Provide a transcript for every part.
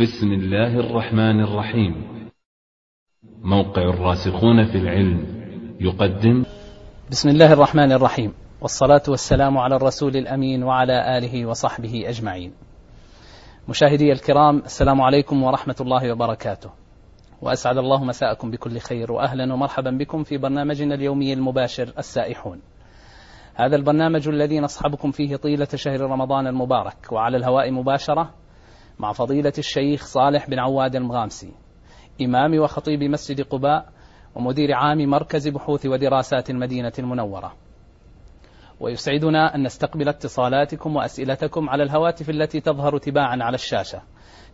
بسم الله الرحمن الرحيم. موقع الراسخون في العلم يقدم. بسم الله الرحمن الرحيم. والصلاة والسلام على الرسول الأمين وعلى آله وصحبه أجمعين. مشاهدي الكرام السلام عليكم ورحمة الله وبركاته. وأسعد الله مساءكم بكل خير وأهلا ومرحبا بكم في برنامجنا اليومي المباشر السائحون. هذا البرنامج الذي نصحبكم فيه طيلة شهر رمضان المبارك وعلى الهواء مباشرة مع فضيلة الشيخ صالح بن عواد المغامسي إمام وخطيب مسجد قباء ومدير عام مركز بحوث ودراسات المدينة المنورة. ويسعدنا أن نستقبل اتصالاتكم وأسئلتكم على الهواتف التي تظهر تباعا على الشاشة.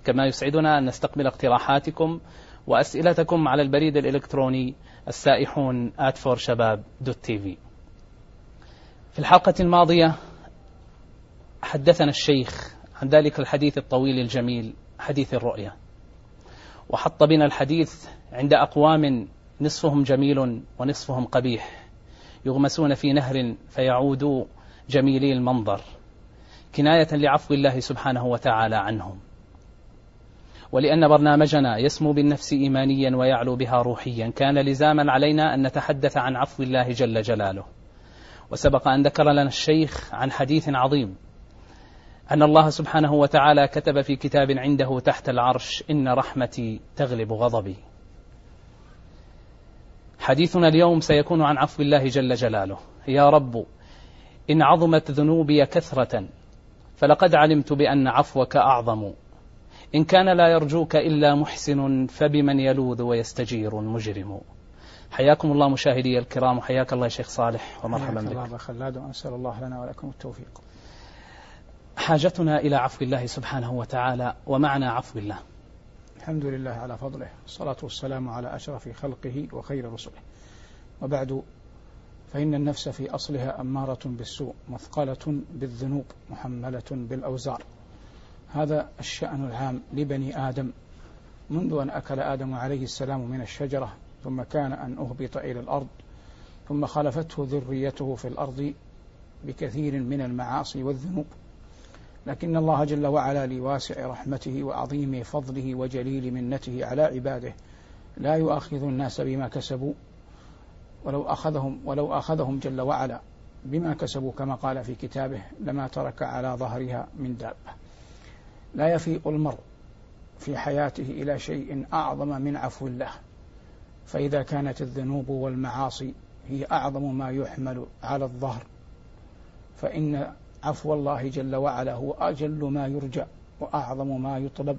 كما يسعدنا أن نستقبل اقتراحاتكم وأسئلتكم على البريد الإلكتروني السائحون @forشباب.tv في الحلقة الماضية حدثنا الشيخ عن ذلك الحديث الطويل الجميل حديث الرؤيا. وحط بنا الحديث عند أقوام نصفهم جميل ونصفهم قبيح. يغمسون في نهر فيعودوا جميلي المنظر. كناية لعفو الله سبحانه وتعالى عنهم. ولأن برنامجنا يسمو بالنفس إيمانيا ويعلو بها روحيا كان لزاما علينا أن نتحدث عن عفو الله جل جلاله. وسبق أن ذكر لنا الشيخ عن حديث عظيم. أن الله سبحانه وتعالى كتب في كتاب عنده تحت العرش إن رحمتي تغلب غضبي. حديثنا اليوم سيكون عن عفو الله جل جلاله. يا رب إن عظمت ذنوبي كثرة فلقد علمت بأن عفوك أعظم. إن كان لا يرجوك إلا محسن فبمن يلوذ ويستجير مجرم حياكم الله مشاهدي الكرام وحياك الله شيخ صالح ومرحبا بك. الله خلاد وأسأل الله لنا ولكم التوفيق. حاجتنا إلى عفو الله سبحانه وتعالى ومعنى عفو الله. الحمد لله على فضله والصلاة والسلام على أشرف خلقه وخير رسله. وبعد فإن النفس في أصلها أمارة بالسوء مثقلة بالذنوب محملة بالأوزار. هذا الشأن العام لبني آدم. منذ أن أكل آدم عليه السلام من الشجرة ثم كان أن أهبط إلى الأرض ثم خلفته ذريته في الأرض بكثير من المعاصي والذنوب. لكن الله جل وعلا لواسع رحمته وعظيم فضله وجليل منته على عباده. لا يؤاخذ الناس بما كسبوا ولو أخذهم ولو أخذهم جل وعلا بما كسبوا كما قال في كتابه لما ترك على ظهرها من دابة. لا يفيء المرء في حياته إلى شيء أعظم من عفو الله. فإذا كانت الذنوب والمعاصي هي أعظم ما يحمل على الظهر فإن عفو الله جل وعلا هو أجل ما يرجى وأعظم ما يطلب.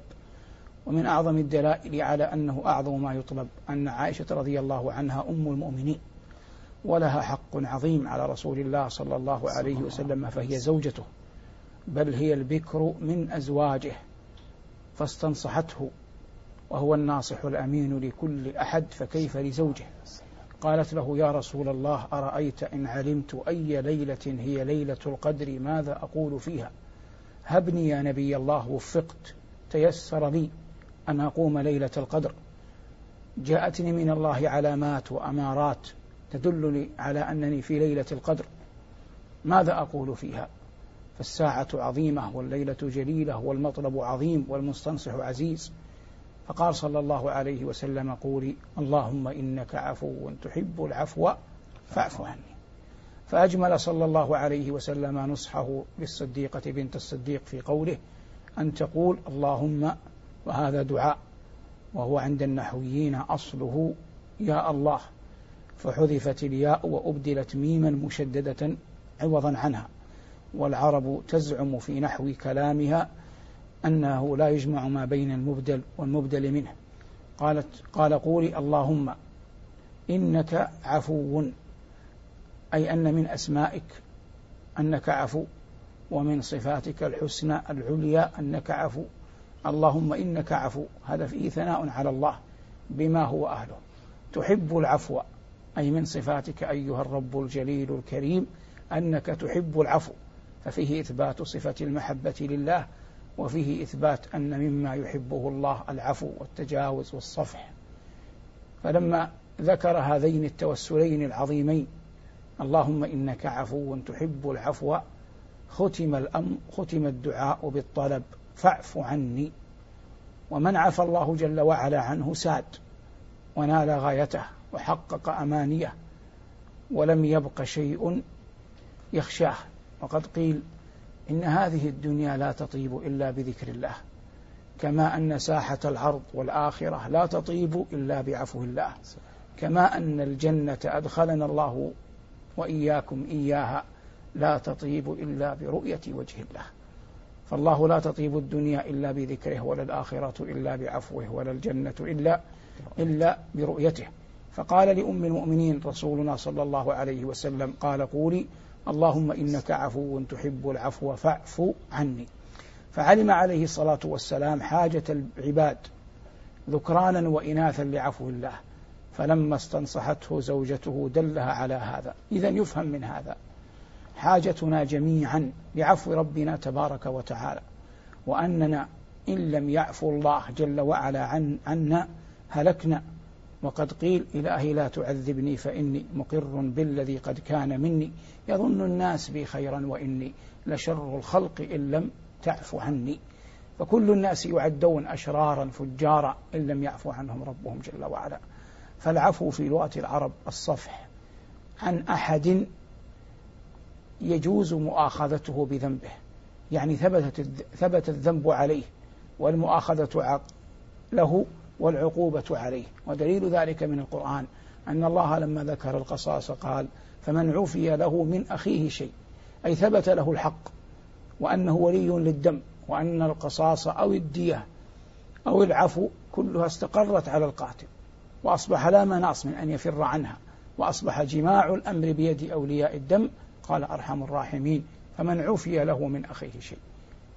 ومن أعظم الدلائل على أنه أعظم ما يطلب أن عائشة رضي الله عنها أم المؤمنين ولها حق عظيم على رسول الله صلى الله عليه وسلم فهي زوجته بل هي البكر من أزواجه فاستنصحته وهو الناصح الأمين لكل أحد فكيف لزوجه؟ قالت له يا رسول الله أرأيت إن علمت أي ليلة هي ليلة القدر ماذا أقول فيها؟ هبني يا نبي الله وفقت تيسر لي أن أقوم ليلة القدر. جاءتني من الله علامات وأمارات تدلني على أنني في ليلة القدر. ماذا أقول فيها؟ فالساعة عظيمة والليلة جليلة والمطلب عظيم والمستنصح عزيز. فقال صلى الله عليه وسلم قولي اللهم إنك عفو تحب العفو فاعف عني. فأجمل صلى الله عليه وسلم نصحه للصديقة بنت الصديق في قوله أن تقول اللهم وهذا دعاء وهو عند النحويين أصله يا الله. فحذفت الياء وأبدلت ميما مشددة عوضا عنها. والعرب تزعم في نحو كلامها أنه لا يجمع ما بين المبدل والمبدل منه. قالت قال قولي اللهم إنك عفو أي أن من أسمائك أنك عفو ومن صفاتك الحسنى العليا أنك عفو. اللهم إنك عفو. هذا فيه ثناء على الله بما هو أهله. تحب العفو أي من صفاتك أيها الرب الجليل الكريم أنك تحب العفو. ففيه إثبات صفة المحبة لله وفيه إثبات أن مما يحبه الله العفو والتجاوز والصفح. فلما ذكر هذين التوسلين العظيمين اللهم إنك عفو تحب العفو ختم الأمر ختم الدعاء بالطلب فاعف عني. ومن عفى الله جل وعلا عنه ساد ونال غايته وحقق أمانيه ولم يبق شيء يخشاه. وقد قيل إن هذه الدنيا لا تطيب إلا بذكر الله. كما أن ساحة العرض والآخرة لا تطيب إلا بعفو الله. كما أن الجنة أدخلنا الله وإياكم إياها لا تطيب إلا برؤية وجه الله. فالله لا تطيب الدنيا إلا بذكره ولا الآخرة إلا بعفوه ولا الجنة إلا إلا برؤيته. فقال لأم المؤمنين رسولنا صلى الله عليه وسلم قال قولي اللهم إنك عفو تحب العفو فاعف عني. فعلم عليه الصلاة والسلام حاجة العباد ذكرانا وإناثا لعفو الله. فلما استنصحته زوجته دلها على هذا. إذا يفهم من هذا. حاجتنا جميعا لعفو ربنا تبارك وتعالى. وأننا إن لم يعفو الله جل وعلا عن عنا هلكنا. وقد قيل إلهي لا تعذبني فإني مقر بالذي قد كان مني. يظن الناس بي خيرا وإني لشر الخلق إن لم تعف عني. فكل الناس يعدون أشرارا فجارا إن لم يعفو عنهم ربهم جل وعلا. فالعفو في لغة العرب الصفح. عن أحد يجوز مؤاخذته بذنبه. يعني ثبتت ثبت الذنب عليه والمؤاخذة له والعقوبة عليه. ودليل ذلك من القرآن أن الله لما ذكر القصاص قال فمن عفي له من أخيه شيء أي ثبت له الحق وأنه ولي للدم وأن القصاص أو الدية أو العفو كلها استقرت على القاتل وأصبح لا مناص من أن يفر عنها وأصبح جماع الأمر بيد أولياء الدم. قال أرحم الراحمين فمن عفي له من أخيه شيء.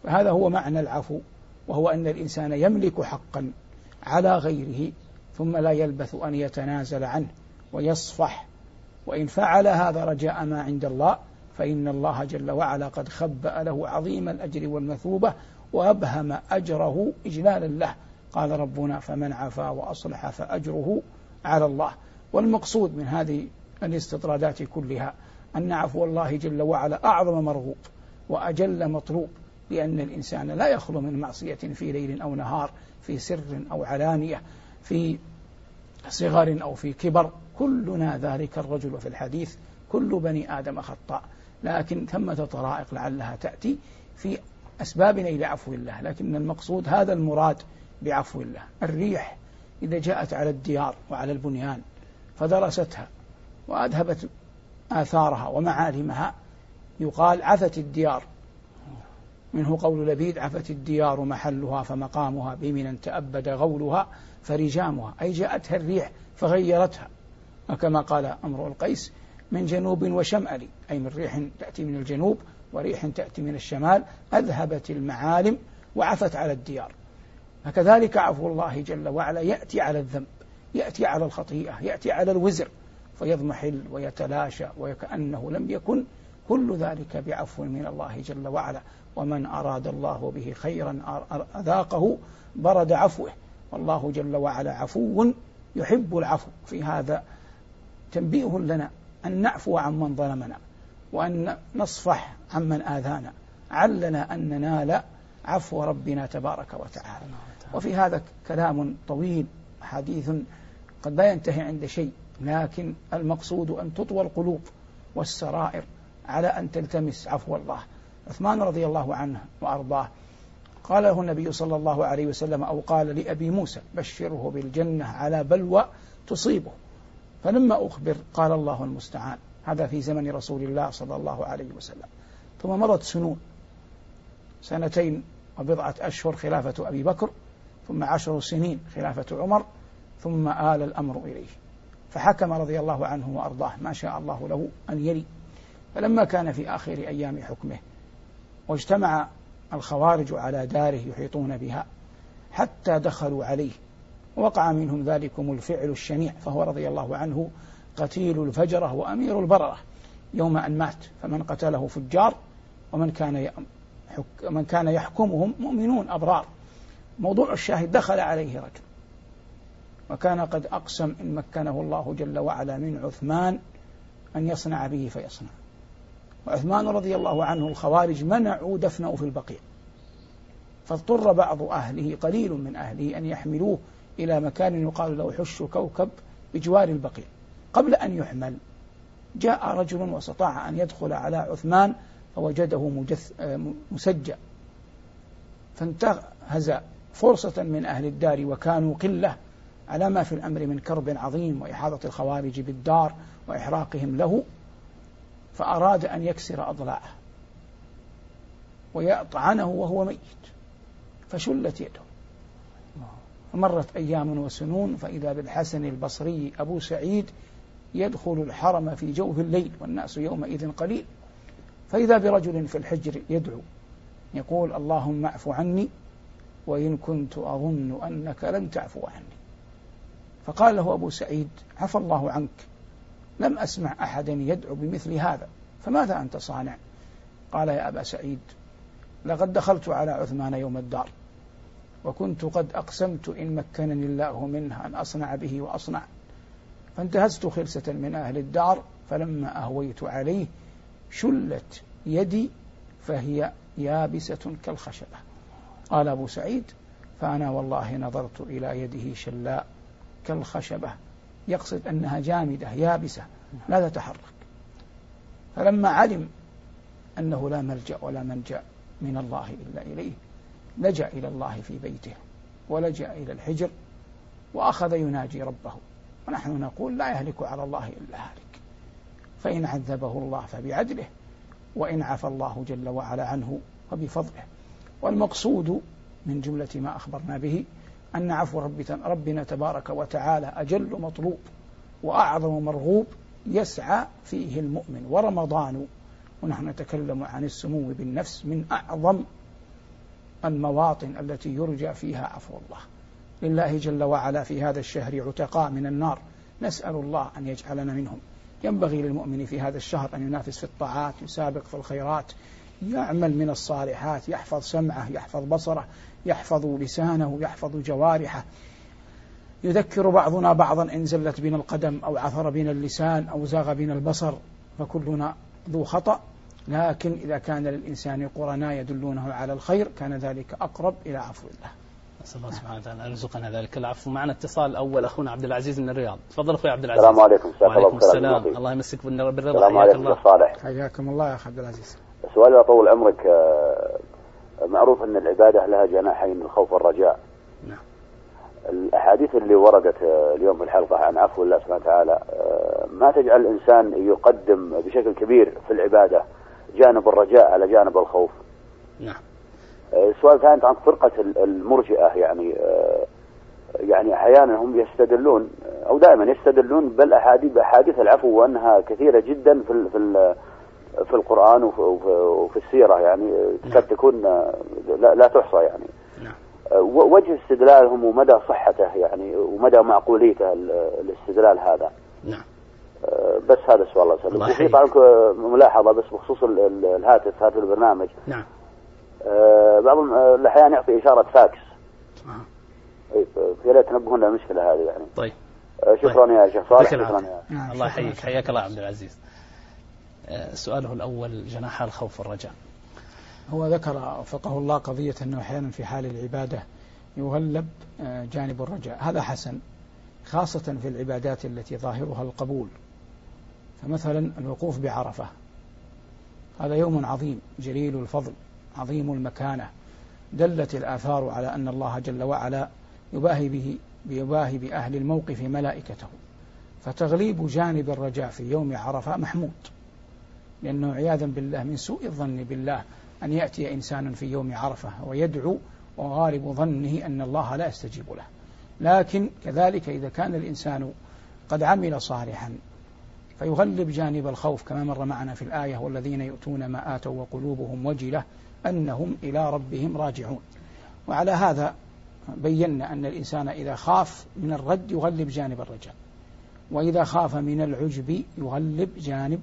فهذا هو معنى العفو وهو أن الإنسان يملك حقا على غيره ثم لا يلبث أن يتنازل عنه ويصفح. وإن فعل هذا رجاء ما عند الله فإن الله جل وعلا قد خبأ له عظيم الأجر والمثوبة وأبهم أجره إجلالا له. قال ربنا فمن عفا وأصلح فأجره على الله. والمقصود من هذه الاستطرادات كلها أن عفو الله جل وعلا أعظم مرغوب وأجل مطلوب. لأن الإنسان لا يخلو من معصية في ليل أو نهار في سر أو علانية في صغر أو في كبر. كلنا ذلك الرجل وفي الحديث. كل بني آدم خطاء. لكن ثمة طرائق لعلها تأتي في أسباب نيل عفو الله. لكن المقصود هذا المراد بعفو الله. الريح إذا جاءت على الديار وعلى البنيان فدرستها وأذهبت آثارها ومعالمها يقال عفت الديار منه قول لبيد عفت الديار محلها فمقامها بمن تأبد غولها فرجامها. أي جاءتها الريح فغيرتها. وكما قال أمر القيس من جنوب وشمال أي من ريح تأتي من الجنوب وريح تأتي من الشمال أذهبت المعالم وعفت على الديار. فكذلك عفو الله جل وعلا يأتي على الذنب يأتي على الخطيئة يأتي على الوزر فيضمحل ويتلاشى وكأنه لم يكن كل ذلك بعفو من الله جل وعلا. ومن أراد الله به خيرا أذاقه برد عفوه. والله جل وعلا عفو يحب العفو. في هذا تنبيه لنا أن نعفو عمن ظلمنا وأن نصفح عمن آذانا. علنا أن ننال عفو ربنا تبارك وتعالى. وفي هذا كلام طويل حديث قد لا ينتهي عند شيء لكن المقصود أن تطوى القلوب والسرائر على أن تلتمس عفو الله. عثمان رضي الله عنه وأرضاه. قال له النبي صلى الله عليه وسلم أو قال لأبي موسى بشره بالجنة على بلوى تصيبه. فلما أخبر قال الله المستعان. هذا في زمن رسول الله صلى الله عليه وسلم. ثم مضت سنون. سنتين وبضعة أشهر خلافة أبي بكر ثم عشر سنين خلافة عمر ثم آل الأمر إليه. فحكم رضي الله عنه وأرضاه ما شاء الله له أن يلي. فلما كان في آخر أيام حكمه واجتمع الخوارج على داره يحيطون بها حتى دخلوا عليه. وقع منهم ذلكم الفعل الشنيع فهو رضي الله عنه قتيل الفجرة وأمير البررة يوم أن مات. فمن قتله فجار ومن كان من كان يحكمهم مؤمنون أبرار. موضوع الشاهد دخل عليه رجل. وكان قد أقسم إن مكنه الله جل وعلا من عثمان أن يصنع به فيصنع. وعثمان رضي الله عنه الخوارج منعوا دفنه في البقيع. فاضطر بعض أهله قليل من أهله أن يحملوه إلى مكان يقال له حش كوكب بجوار البقيع. قبل أن يحمل جاء رجل واستطاع أن يدخل على عثمان فوجده مجث مسجى فانتهز فرصة من أهل الدار وكانوا قلة على ما في الأمر من كرب عظيم وإحاطة الخوارج بالدار وإحراقهم له. فأراد أن يكسر أضلاعه ويطعنه وهو ميت فشلت يده. فمرت أيام وسنون فإذا بالحسن البصري أبو سعيد يدخل الحرم في جوف الليل والناس يومئذ قليل. فإذا برجل في الحجر يدعو يقول اللهم اعف عني وإن كنت أظن أنك لن تعفو عني. فقال له أبو سعيد عفى الله عنك لم أسمع أحدا يدعو بمثل هذا فماذا أنت صانع؟ قال يا أبا سعيد لقد دخلت على عثمان يوم الدار وكنت قد أقسمت إن مكنني الله منها أن أصنع به وأصنع فانتهزت خلسة من أهل الدار فلما أهويت عليه شلت يدي فهي يابسة كالخشبة. قال أبو سعيد فأنا والله نظرت إلى يده شلاء كالخشبة. يقصد أنها جامدة يابسة لا تتحرك فلما علم أنه لا ملجأ ولا منجأ من الله إلا إليه لجأ إلى الله في بيته ولجأ إلى الحجر وأخذ يناجي ربه. ونحن نقول لا يهلك على الله إلا هالك. فإن عذبه الله فبعدله وإن عفى الله جل وعلا عنه فبفضله. والمقصود من جملة ما أخبرنا به أن عفو ربنا تبارك وتعالى أجل مطلوب وأعظم مرغوب يسعى فيه المؤمن. ورمضان ونحن نتكلم عن السمو بالنفس من أعظم المواطن التي يرجى فيها عفو الله. لله جل وعلا في هذا الشهر عتقاء من النار. نسأل الله أن يجعلنا منهم. ينبغي للمؤمن في هذا الشهر أن ينافس في الطاعات يسابق في الخيرات يعمل من الصالحات يحفظ سمعه يحفظ بصره يحفظ لسانه يحفظ جوارحه. يذكر بعضنا بعضا إن زلت بنا القدم أو عثر بنا اللسان أو زاغ بنا البصر فكلنا ذو خطأ. لكن إذا كان للإنسان قرناء يدلونه على الخير كان ذلك أقرب إلى عفو الله. نسأل الله سبحانه وتعالى أن يرزقنا ذلك. العفو. معنا اتصال الأول أخونا عبد العزيز من الرياض. تفضل أخوي عبد العزيز. السلام عليكم. وعليكم السلام. الله يمسك بالرضا. السلام عليكم. يا صالح. حياكم الله يا أخي عبد العزيز. سؤالي أطول عمرك آه، معروف أن العبادة لها جناحين الخوف والرجاء. نعم. الأحاديث اللي وردت آه، اليوم في الحلقة عن عفو الله سبحانه وتعالى آه، ما تجعل الإنسان يقدم بشكل كبير في العبادة جانب الرجاء على جانب الخوف؟ نعم. السؤال الثاني عن فرقة المرجئة يعني يعني أحيانا هم يستدلون أو دائما يستدلون بل أحاديث أحاديث العفو وأنها كثيرة جدا في في في القرآن وفي السيرة يعني تكاد تكون لا, لا تحصى يعني. نعم. وجه استدلالهم ومدى صحته يعني ومدى معقوليته الاستدلال هذا. نعم. بس هذا السؤال الله يسلمك. وفي طبعا ملاحظة بس بخصوص الهاتف هاتف البرنامج. نعم. بعض الأحيان يعطي إشارة فاكس. آه. يا ريت تنبهون للمشكلة هذه يعني. طيب. شكرا طيب. يا شيخ صالح. شكرا يا نعم، الله. يحييك. حياك الله عبد العزيز. سؤاله الأول جناح الخوف والرجاء. هو ذكر وفقه الله قضية أنه أحيانا في حال العبادة يغلب آه، جانب الرجاء. هذا حسن خاصة في العبادات التي ظاهرها القبول. فمثلا الوقوف بعرفة. هذا يوم عظيم جليل الفضل عظيم المكانة. دلت الآثار على أن الله جل وعلا يباهي به يباهي بأهل الموقف ملائكته. فتغليب جانب الرجاء في يوم عرفة محمود. لأنه عياذا بالله من سوء الظن بالله أن يأتي إنسان في يوم عرفة ويدعو وغالب ظنه أن الله لا يستجيب له. لكن كذلك إذا كان الإنسان قد عمل صالحا فيغلب جانب الخوف كما مر معنا في الآية والذين يؤتون ما آتوا وقلوبهم وجلة أنهم إلى ربهم راجعون. وعلى هذا بينا أن الإنسان إذا خاف من الرد يغلب جانب الرجاء وإذا خاف من العجب يغلب جانب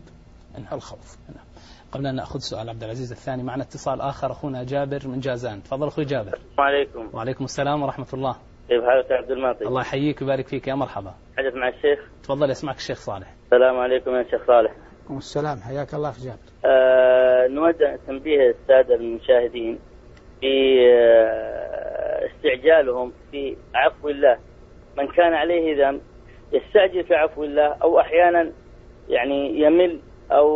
الخوف. نعم. قبل أن نأخذ سؤال عبد العزيز الثاني معنا اتصال آخر أخونا جابر من جازان. تفضل أخوي جابر. السلام عليكم. وعليكم السلام ورحمة الله. كيف حالك يا عبد المعطي؟ الله يحييك ويبارك فيك. يا مرحبا. حدث مع الشيخ؟ تفضل يسمعك الشيخ صالح. السلام عليكم يا شيخ صالح. والسلام حياك الله في جابر. آه نود تنبيه السادة المشاهدين باستعجالهم في عفو الله. من كان عليه ذنب يستعجل في عفو الله أو أحيانا يعني يمل أو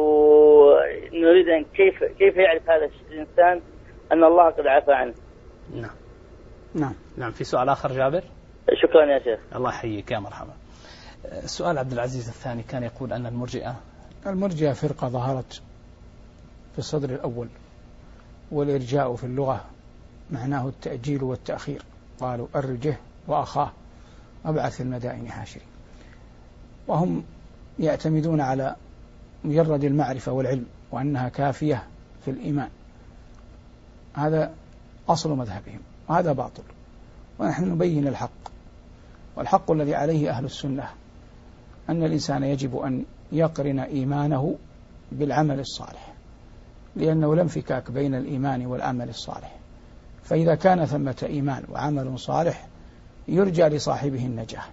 نريد أن كيف كيف يعرف هذا الإنسان أن الله قد عفى عنه؟ نعم. نعم. نعم في سؤال آخر جابر؟ شكرا يا شيخ. الله يحييك يا مرحبا. السؤال عبد العزيز الثاني كان يقول أن المرجئة المرجئة فرقة ظهرت في الصدر الأول والإرجاء في اللغة معناه التأجيل والتأخير. قالوا أرجه وأخاه أبعث المدائن حاشرين. وهم يعتمدون على مجرد المعرفة والعلم وأنها كافية في الإيمان. هذا أصل مذهبهم وهذا باطل ونحن نبين الحق. والحق الذي عليه أهل السنة أن الإنسان يجب أن يقرن إيمانه بالعمل الصالح لأنه لا انفكاك بين الإيمان والعمل الصالح. فإذا كان ثمة إيمان وعمل صالح يرجى لصاحبه النجاة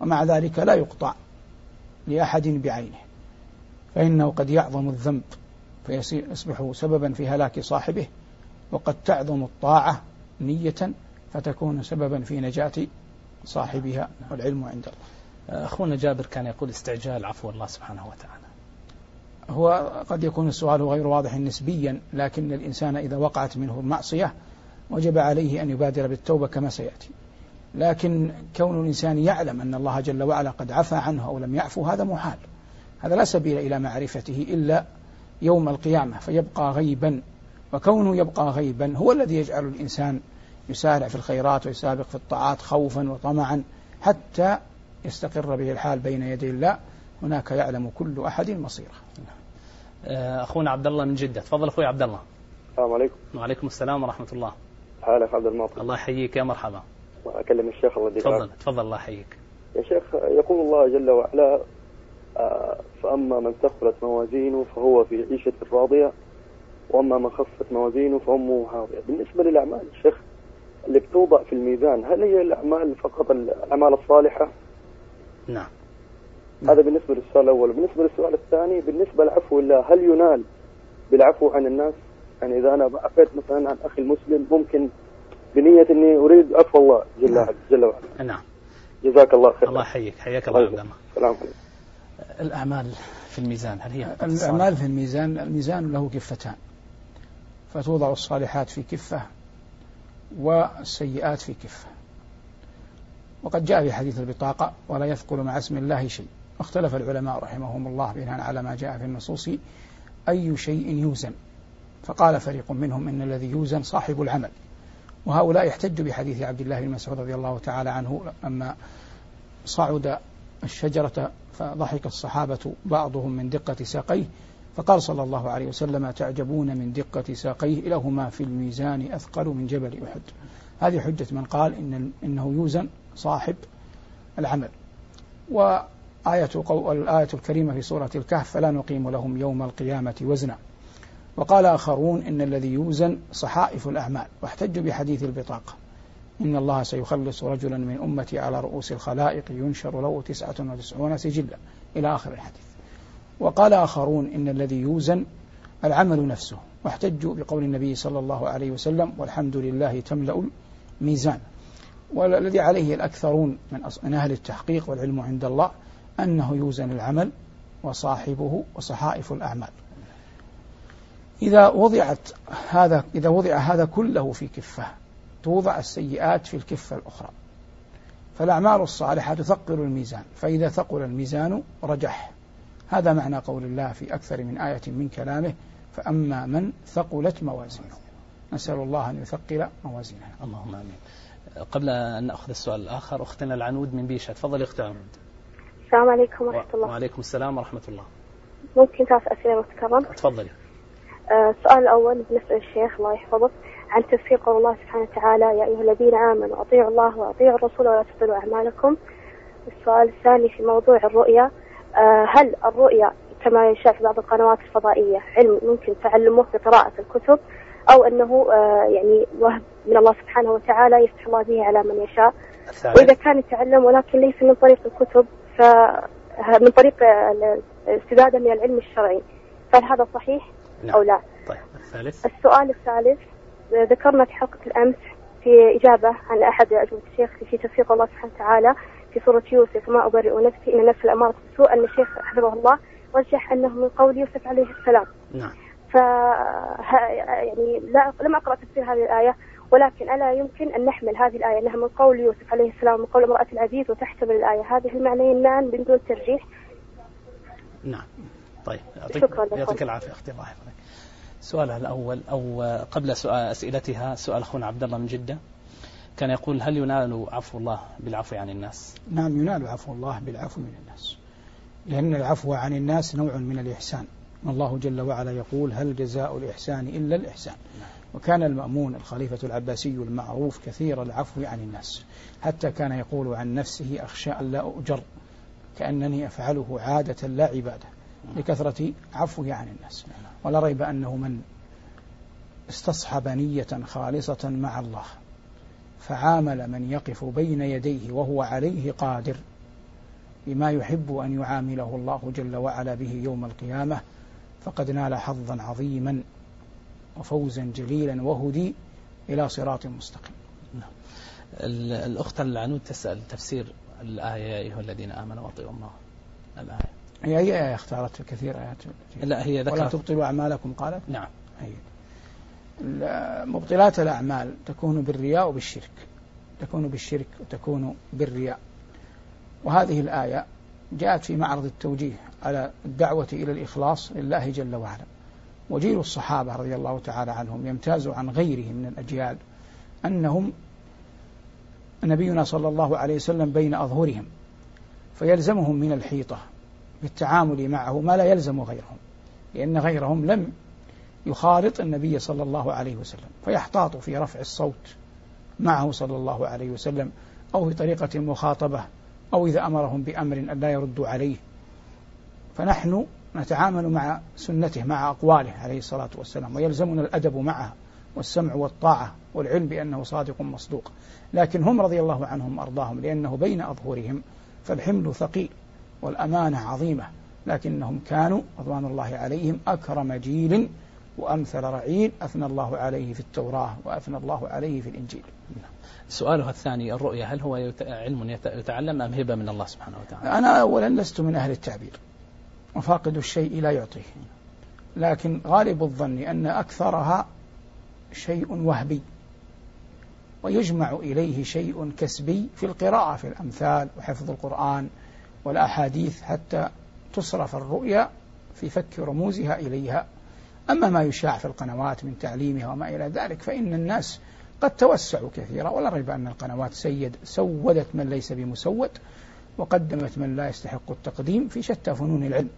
ومع ذلك لا يقطع لأحد بعينه. فإنه قد يعظم الذنب فيصبح سببا في هلاك صاحبه وقد تعظم الطاعة نية فتكون سببا في نجاة صاحبها. والعلم عند الله. أخونا جابر كان يقول استعجال عفو الله سبحانه وتعالى. هو قد يكون السؤال غير واضح نسبيا لكن الإنسان إذا وقعت منه معصية وجب عليه أن يبادر بالتوبة كما سيأتي. لكن كون الإنسان يعلم أن الله جل وعلا قد عفى عنه أو لم يعفو هذا محال. هذا لا سبيل إلى معرفته إلا يوم القيامة فيبقى غيبا وكونه يبقى غيبا هو الذي يجعل الإنسان يسارع في الخيرات ويسابق في الطاعات خوفا وطمعا حتى يستقر به الحال بين يدي الله. هناك يعلم كل أحد مصيره. آه، أخونا عبد الله من جدة. تفضل أخوي عبد الله. السلام عليكم. وعليكم السلام ورحمة الله. حالك عبد المعطي الله يحييك يا مرحبا. أكلم الشيخ الله يديك تفضل تفضل الله يحييك. يا شيخ يقول الله جل وعلا فأما من ثقلت موازينه فهو في عيشة راضية وأما من خفت موازينه فأمه هاوية بالنسبة للأعمال الشيخ اللي بتوضع في الميزان هل هي الأعمال فقط الأعمال الصالحة؟ نعم. هذا بالنسبة للسؤال الأول. بالنسبة للسؤال الثاني بالنسبة لعفو الله هل ينال بالعفو عن الناس؟ يعني إذا أنا عفيت مثلا عن أخي المسلم ممكن بنية إني أريد عفو الله جل وعلا. جل وعلا. نعم. جزاك الله خير الله يحييك. حياك الله يا عبد الله. السلام عليكم. الأعمال في الميزان هل هي الأعمال في الميزان الميزان له كفتان. فتوضع الصالحات في كفة والسيئات في كفة. وقد جاء في حديث البطاقة ولا يثقل مع اسم الله شيء. اختلف العلماء رحمهم الله بناء على ما جاء في النصوص أي شيء يوزن. فقال فريق منهم إن الذي يوزن صاحب العمل. وهؤلاء يحتج بحديث عبد الله بن مسعود رضي الله تعالى عنه أما صعد الشجرة فضحك الصحابة بعضهم من دقة ساقيه فقال صلى الله عليه وسلم تعجبون من دقة ساقيه؟ إلهما في الميزان أثقل من جبل أحد. هذه حجة من قال إن إنه يوزن صاحب العمل. وآية الآية الكريمة في سورة الكهف فلا نقيم لهم يوم القيامة وزنا. وقال آخرون إن الذي يوزن صحائف الأعمال. واحتجوا بحديث البطاقة. إن الله سيخلص رجلا من أمتي على رؤوس الخلائق ينشر له تسعة وتسعون سجلا. إلى آخر الحديث. وقال آخرون إن الذي يوزن العمل نفسه. واحتجوا بقول النبي صلى الله عليه وسلم والحمد لله تملأ الميزان. والذي عليه الأكثرون من, أهل التحقيق والعلم عند الله أنه يوزن العمل وصاحبه وصحائف الأعمال. إذا وضعت هذا إذا وضع هذا كله في كفة توضع السيئات في الكفة الأخرى. فالأعمال الصالحة تثقل الميزان فإذا ثقل الميزان رجح. هذا معنى قول الله في أكثر من آية من كلامه فأما من ثقلت موازينه. نسأل الله أن يثقل موازينها اللهم آمين. قبل أن نأخذ السؤال الآخر أختنا العنود من بيشة تفضلي أخت عنود السلام عليكم ورحمة الله. وعليكم السلام ورحمة الله. ممكن ثلاث أسئلة متكرر تفضلي. آه، السؤال الأول بالنسبة للشيخ الله يحفظه. عن تفسير قول الله سبحانه وتعالى. يا أيها الذين آمنوا أطيعوا الله وأطيعوا الرسول ولا تبطلوا أعمالكم. السؤال الثاني في موضوع الرؤيا آه، هل الرؤيا كما يشاع في بعض القنوات الفضائية علم ممكن تعلمه بقراءة الكتب أو أنه آه، يعني وهب من الله سبحانه وتعالى يفتح الله به على من يشاء؟ الثالث. وإذا كان يتعلم ولكن ليس من طريق الكتب فمن طريق الاستزادة من العلم الشرعي فهل هذا صحيح نعم. أو لا؟ طيب الثالث. السؤال الثالث. ذكرنا في حلقة الأمس في إجابة عن أحد أجوبة الشيخ في تفسير الله سبحانه وتعالى في سورة يوسف. ما أبرئ نفسي إن النفس الأمارة بالسوء أن الشيخ حفظه الله. رجح أنه من قول يوسف عليه السلام. نعم. ف يعني لا لم أقرأ تفسير هذه الآية ولكن ألا يمكن أن نحمل هذه الآية أنها من قول يوسف عليه السلام من قول امرأة العزيز وتحتمل الآية. هذه المعنيين معا من دون ترجيح. نعم. طيب يعطيك. يعطيك العافية أختي الله يحفظك سؤالها الأول أو قبل سؤال أسئلتها سؤال أخونا عبد الله من جدة. كان يقول هل ينال عفو الله بالعفو عن الناس؟ نعم ينال عفو الله بالعفو من الناس. لأن العفو عن الناس نوع من الإحسان. الله جل وعلا يقول هل جزاء الإحسان إلا الإحسان. وكان المأمون الخليفة العباسي المعروف كثير العفو عن الناس. حتى كان يقول عن نفسه أخشى أن لا أؤجر كأنني أفعله عادة لا عبادة لكثرة عفوه عن الناس. ولا ريب أنه من استصحب نية خالصة مع الله فعامل من يقف بين يديه وهو عليه قادر بما يحب أن يعامله الله جل وعلا به يوم القيامة فقد نال حظا عظيما وفوزا جليلا وهدي إلى صراط مستقيم. ال- الأخت العنود تسأل تفسير الآية يا أيها الذين آمنوا أطيعوا الله. الآية. هي آية اختارت كثير آيات لا هي ولا ذكرت تبطلوا أعمالكم قالت؟ نعم. أي ال- مبطلات الأعمال تكون بالرياء وبالشرك. تكون بالشرك وتكون بالرياء. وهذه الآية جاءت في معرض التوجيه على الدعوة إلى الإخلاص لله جل وعلا. وجيل الصحابة رضي الله تعالى عنهم يمتاز عن غيرهم من الأجيال أنهم نبينا صلى الله عليه وسلم بين أظهرهم فيلزمهم من الحيطة. بالتعامل معه ما لا يلزم غيرهم لأن غيرهم لم يخالط النبي صلى الله عليه وسلم فيحتاط في رفع الصوت معه صلى الله عليه وسلم أو في طريقة المخاطبة أو إذا أمرهم بأمر أن لا يردوا عليه. فنحن نتعامل مع سنته مع أقواله عليه الصلاة والسلام ويلزمنا الأدب معها والسمع والطاعة والعلم بأنه صادق مصدوق. لكن هم رضي الله عنهم أرضاهم لأنه بين أظهرهم فالحمل ثقيل. والأمانة عظيمة لكنهم كانوا رضوان الله عليهم أكرم جيل وأمثل رعيل أثنى الله عليه في التوراة وأثنى الله عليه في الإنجيل. سؤالها الثاني الرؤية هل هو علم يت- يتعلم أم هبة من الله سبحانه وتعالى؟ أنا أولا لست من أهل التعبير وفاقد الشيء لا يعطيه لكن غالب الظن أن أكثرها شيء وهبي ويجمع إليه شيء كسبي في القراءة في الأمثال وحفظ القرآن والأحاديث حتى تصرف الرؤيا في فك رموزها إليها. أما ما يشاع في القنوات من تعليمها وما إلى ذلك فإن الناس قد توسعوا كثيرا ولا ريب أن القنوات سيد سودت من ليس بمسود وقدمت من لا يستحق التقديم في شتى فنون العلم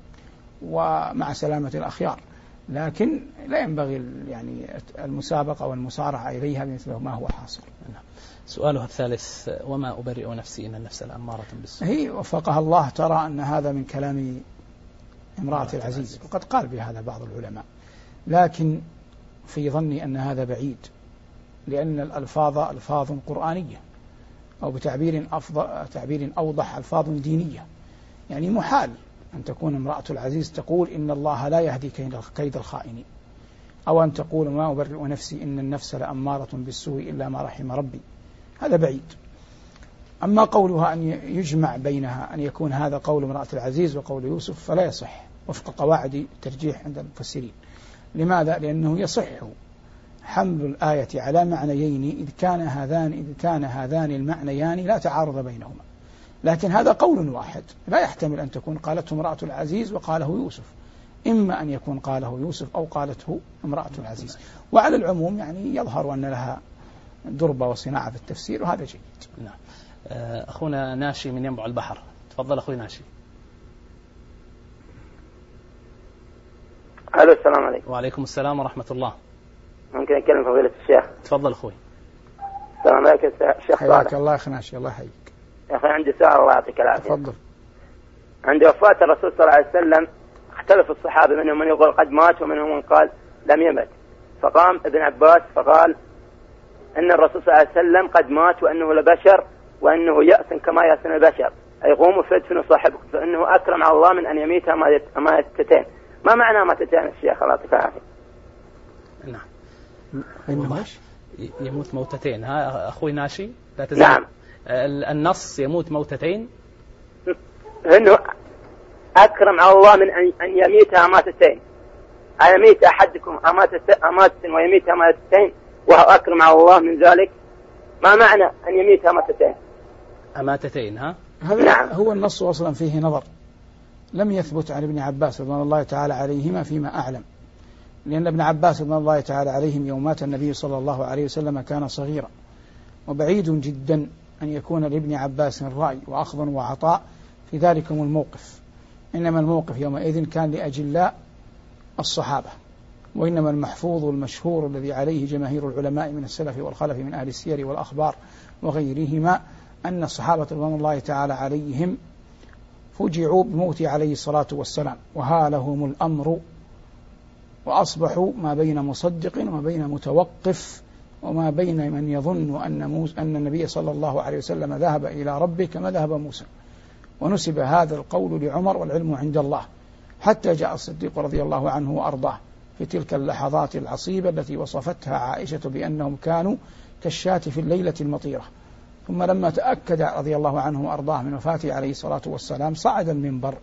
ومع سلامة الأخيار. لكن لا ينبغي يعني المسابقة والمسارعة إليها بمثل ما هو حاصل. سؤالها الثالث وما أبرئ نفسي إن النفس لأمارة بالسوء؟ هي وفقها الله ترى أن هذا من كلام امرأة العزيز وقد قال بهذا بعض العلماء. لكن في ظني أن هذا بعيد لأن الألفاظ ألفاظ قرآنية أو بتعبير أفضل تعبير أوضح ألفاظ دينية. يعني محال أن تكون امرأة العزيز تقول إن الله لا يهدي كيد- كيد الخائنين. أو أن تقول ما أبرئ نفسي إن النفس لأمارة بالسوء إلا ما رحم ربي. هذا بعيد. أما قولها أن يجمع بينها أن يكون هذا قول امرأة العزيز وقول يوسف فلا يصح. وفق قواعد الترجيح عند المفسرين. لماذا؟ لأنه يصح حمل الآية على معنيين إذ كان هذان إذ كان هذان المعنيان لا تعارض بينهما. لكن هذا قول واحد. لا يحتمل أن تكون قالته امرأة العزيز وقاله يوسف. إما أن يكون قاله يوسف أو قالته امرأة العزيز. وعلى العموم يعني يظهر أن لها دربة وصناعة في التفسير وهذا جيد. نعم. آه، أخونا ناشي من ينبع البحر. تفضل أخوي ناشي. ألو السلام عليكم. وعليكم السلام ورحمة الله. ممكن أتكلم فضيلة الشيخ؟ تفضل أخوي. السلام عليكم الشيخ حياك صالح. الله أخي ناشي الله يحييك. يا أخي عندي سؤال الله يعطيك العافية. تفضل. عند وفاة الرسول صلى الله عليه وسلم اختلف الصحابة منهم من يقول قد مات ومنهم من قال لم يمت. فقام ابن عباس فقال أن الرسول صلى الله عليه وسلم قد مات وأنه لبشر وأنه يأس كما يأسن البشر. أي قوموا فادفنوا صاحبكم فإنه أكرم على الله من أن يميت ماتتين ما معنى ماتتين الشيخ الله يعطيك العافية؟ نعم. إنما يموت موتتين. ها أخوي ناشي لا تزال. نعم. النص يموت موتتين. إنه أكرم على الله من ان أن يميت اماتتين ان يميت أحدكم اماتة اماتة ويميت اماتتين وهو أكرم على الله من ذلك. ما معنى أن يميت اماتتين أماتتين ها؟ هذا نعم. هو النص أصلا فيه نظر. لم يثبت عن ابن عباس رضوان الله تعالى عليهما فيما أعلم. لأن ابن عباس رضوان الله تعالى عليهم يوم مات النبي صلى الله عليه وسلم كان صغيرا. وبعيد جدا أن يكون لابن عباس رأي وأخذ وعطاء في ذلكم الموقف. إنما الموقف يومئذ كان لأجلاء الصحابة. وإنما المحفوظ المشهور الذي عليه جماهير العلماء من السلف والخلف من أهل السير والأخبار وغيرهما أن الصحابة رضوان الله تعالى عليهم فجعوا بموته عليه الصلاة والسلام وهالهم الأمر وأصبحوا ما بين مصدق وما بين متوقف وما بين من يظن أن, موسى أن النبي صلى الله عليه وسلم ذهب إلى ربه كما ذهب موسى. ونسب هذا القول لعمر والعلم عند الله حتى جاء الصديق رضي الله عنه وأرضاه. في تلك اللحظات العصيبة التي وصفتها عائشة بأنهم كانوا كالشاة في الليلة المطيرة. ثم لما تأكد رضي الله عنه وأرضاه من وفاته عليه الصلاة والسلام صعد المنبر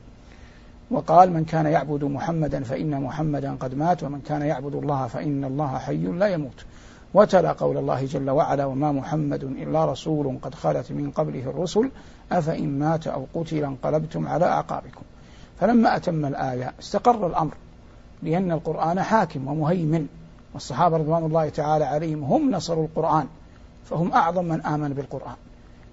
وقال من كان يعبد محمدا فإن محمدا قد مات ومن كان يعبد الله فإن الله حي لا يموت. وتلا قول الله جل وعلا وما محمد إلا رسول قد خلت من قبله الرسل أفإن مات أو قتل انقلبتم على أعقابكم. فلما أتم الآية استقر الأمر. لأن القرآن حاكم ومهيمن والصحابة رضوان الله تعالى عليهم هم نصروا القرآن فهم أعظم من آمن بالقرآن.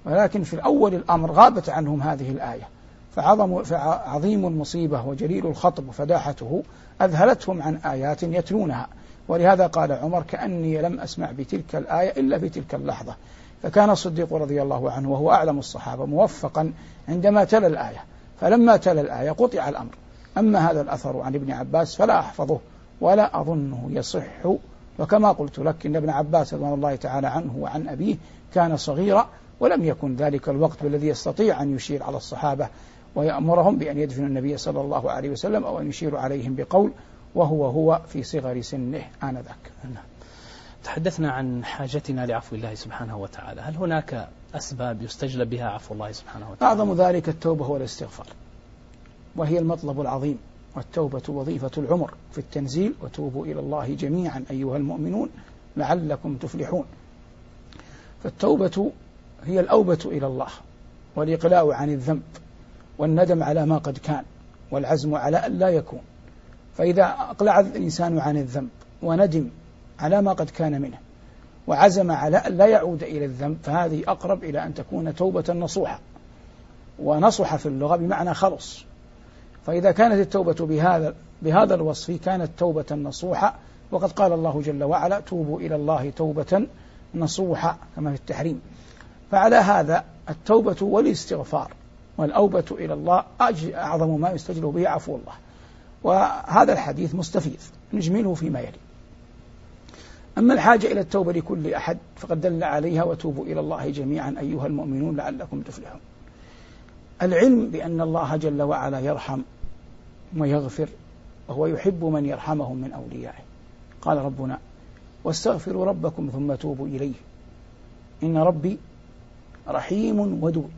ولكن في الأول الأمر غابت عنهم هذه الآية فعظم فعظيم المصيبة وجليل الخطب وفداحته أذهلتهم عن آيات يتلونها. ولهذا قال عمر كأني لم أسمع بتلك الآية إلا في تلك اللحظة فكان الصديق رضي الله عنه وهو أعلم الصحابة موفقا عندما تلا الآية. فلما تلا الآية قطع الأمر. أما هذا الأثر عن ابن عباس فلا أحفظه ولا أظنه يصح. وكما قلت لك إن ابن عباس رضي الله تعالى عنه وعن أبيه كان صغيرا ولم يكن ذلك الوقت الذي يستطيع أن يشير على الصحابة ويأمرهم بأن يدفنوا النبي صلى الله عليه وسلم أو أن يشير عليهم بقول وهو هو في صغر سنه آنذاك. تحدثنا عن حاجتنا لعفو الله سبحانه وتعالى. هل هناك أسباب يستجلب بها عفو الله سبحانه وتعالى؟ أعظم ذلك التوبة والاستغفار. وهي المطلب العظيم والتوبة وظيفة العمر في التنزيل وتوبوا إلى الله جميعا أيها المؤمنون لعلكم تفلحون. فالتوبة هي الأوبة إلى الله والإقلاع عن الذنب والندم على ما قد كان والعزم على أن لا يكون. فإذا أقلع الإنسان عن الذنب وندم على ما قد كان منه وعزم على أن لا يعود إلى الذنب فهذه أقرب إلى أن تكون توبة نصوحة. ونصح في اللغة بمعنى خلص. فإذا كانت التوبة بهذا بهذا الوصف كانت توبة نصوحة وقد قال الله جل وعلا توبوا إلى الله توبة نصوحة كما في التحريم. فعلى هذا التوبة والاستغفار والأوبة إلى الله أعظم ما يستجلب به عفو الله. وهذا الحديث مستفيض نجمله فيما يلي. أما الحاجة إلى التوبة لكل أحد فقد دل عليها وتوبوا إلى الله جميعا أيها المؤمنون لعلكم تفلحون العلم بأن الله جل وعلا يرحم ويغفر وهو يحب من يرحمهم من أوليائه. قال ربنا واستغفروا ربكم ثم توبوا إليه. إن ربي رحيم ودود.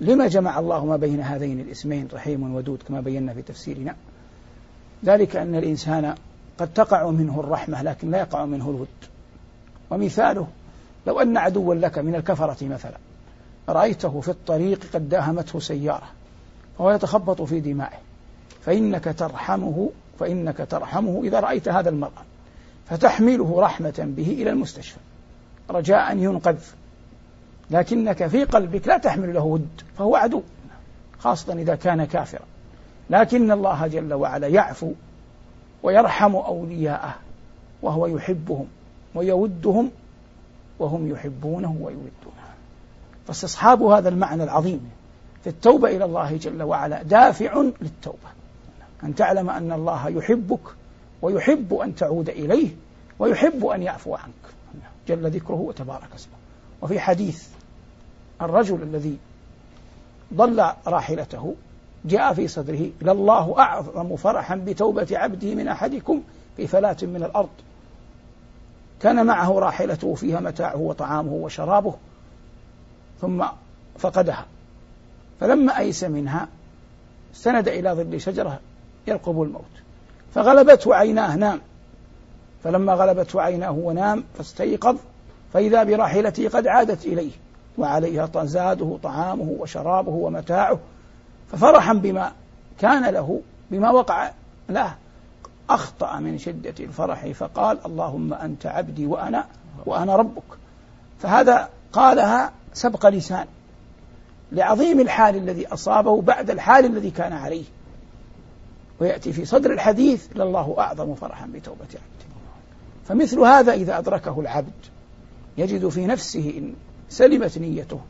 لما جمع الله ما بين هذين الاسمين رحيم ودود كما بينا في تفسيرنا؟ ذلك أن الإنسان قد تقع منه الرحمة لكن لا يقع منه الود. ومثاله لو أن عدوا لك من الكفرة مثلا رأيته في الطريق قد داهمته سيارة فهو يتخبط في دمائه. فإنك ترحمه فإنك ترحمه إذا رأيت هذا المرأة فتحمله رحمة به إلى المستشفى. رجاء أن ينقذ. لكنك في قلبك لا تحمل له ود فهو عدو خاصة إذا كان كافرا. لكن الله جل وعلا يعفو ويرحم أولياءه وهو يحبهم ويودهم وهم يحبونه ويودونه. فاستصحاب هذا المعنى العظيم في التوبة إلى الله جل وعلا دافع للتوبة. أن تعلم أن الله يحبك ويحب أن تعود إليه ويحب أن يعفو عنك. جل ذكره وتبارك اسمه. وفي حديث الرجل الذي ضل راحلته جاء في صدره لله أعظم فرحا بتوبة عبده من أحدكم في فلاة من الأرض. كان معه راحلته فيها متاعه وطعامه وشرابه ثم فقدها. فلما أيس منها استند إلى ظل شجرة يرقب الموت. فغلبته عيناه نام. فلما غلبته عيناه ونام فاستيقظ فإذا براحلته قد عادت إليه. وعليها زاده طعامه وشرابه ومتاعه. ففرحا بما كان له بما وقع له. أخطأ من شدة الفرح فقال اللهم أنت عبدي وأنا وأنا ربك. فهذا قالها سبق لسان. لعظيم الحال الذي أصابه بعد الحال الذي كان عليه. ويأتي في صدر الحديث لله أعظم فرحا بتوبة عبده. فمثل هذا إذا أدركه العبد يجد في نفسه إن سلمت نيته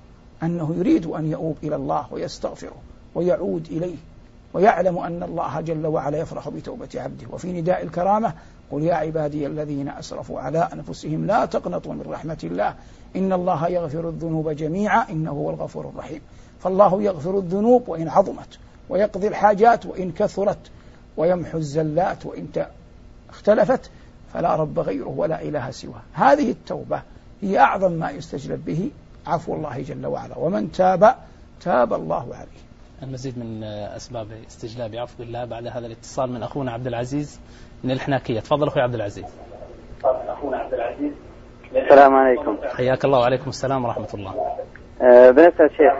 أنه يريد أن يؤوب إلى الله ويستغفره ويعود إليه ويعلم أن الله جل وعلا يفرح بتوبة عبده. وفي نداء الكرامة قل يا عبادي الذين أسرفوا على أنفسهم لا تقنطوا من رحمة الله. إن الله يغفر الذنوب جميعا. إنه هو الغفور الرحيم. فالله يغفر الذنوب وإن عظمت ويقضي الحاجات وإن كثرت ويمحو الزلات وإن اختلفت فلا رب غيره ولا إله سواه. هذه التوبة هي أعظم ما يستجلب به عفو الله جل وعلا. ومن تاب تاب الله عليه. المزيد من أسباب استجلاب عفو الله بعد هذا الاتصال من أخونا عبد العزيز من الحناكية. تفضل أخوي عبد العزيز. أخونا عبد العزيز. السلام عليكم. حياك الله وعليكم السلام ورحمة الله. أه بنسأل شيخ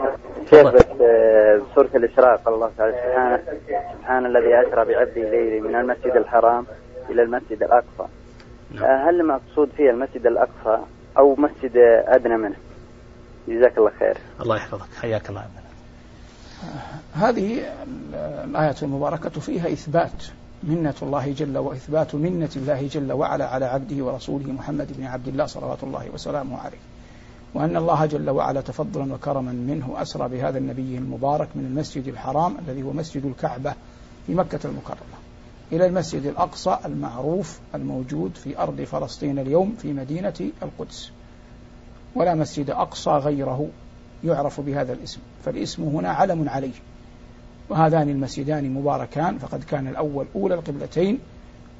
شيخ بسورة الإسراء قال الله تعالى سبحان سبحان الذي أسرى بعبده ليلي من المسجد الحرام إلى المسجد الأقصى. نعم. أه هل المقصود فيه المسجد الأقصى أو مسجد أدنى منه؟ جزاك الله خير. الله يحفظك حياك الله. عبد هذه الآية المباركة فيها إثبات منة الله جل وإثبات منة الله جل وعلا على عبده ورسوله محمد بن عبد الله صلوات الله وسلامه عليه. وأن الله جل وعلا تفضلا وكرما منه أسرى بهذا النبي المبارك من المسجد الحرام الذي هو مسجد الكعبة في مكة المكرمة إلى المسجد الأقصى المعروف الموجود في أرض فلسطين اليوم في مدينة القدس. ولا مسجد أقصى غيره يعرف بهذا الاسم فالاسم هنا علم عليه. وهذان المسجدان مباركان فقد كان الأول أولى القبلتين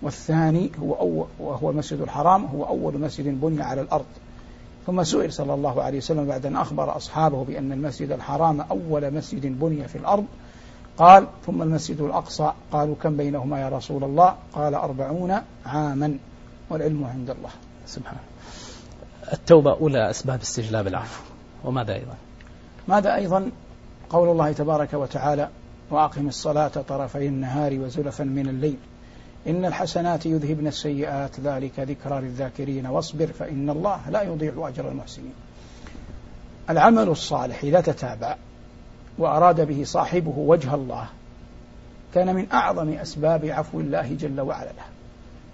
والثاني هو أول وهو المسجد الحرام هو أول مسجد بني على الأرض. ثم سئل صلى الله عليه وسلم بعد أن أخبر أصحابه بأن المسجد الحرام أول مسجد بني في الأرض. قال ثم المسجد الأقصى. قالوا كم بينهما يا رسول الله؟ قال أربعون عاما والعلم عند الله. سبحانه التوبة أولى أسباب استجلاب العفو. وماذا أيضا؟ ماذا أيضا؟ قول الله تبارك وتعالى وأقم الصلاة طرفي النهار وزلفا من الليل. إن الحسنات يذهبن السيئات ذلك ذكرى للذاكرين واصبر فإن الله لا يضيع أجر المحسنين. العمل الصالح إذا تتابع وأراد به صاحبه وجه الله كان من أعظم أسباب عفو الله جل وعلا. له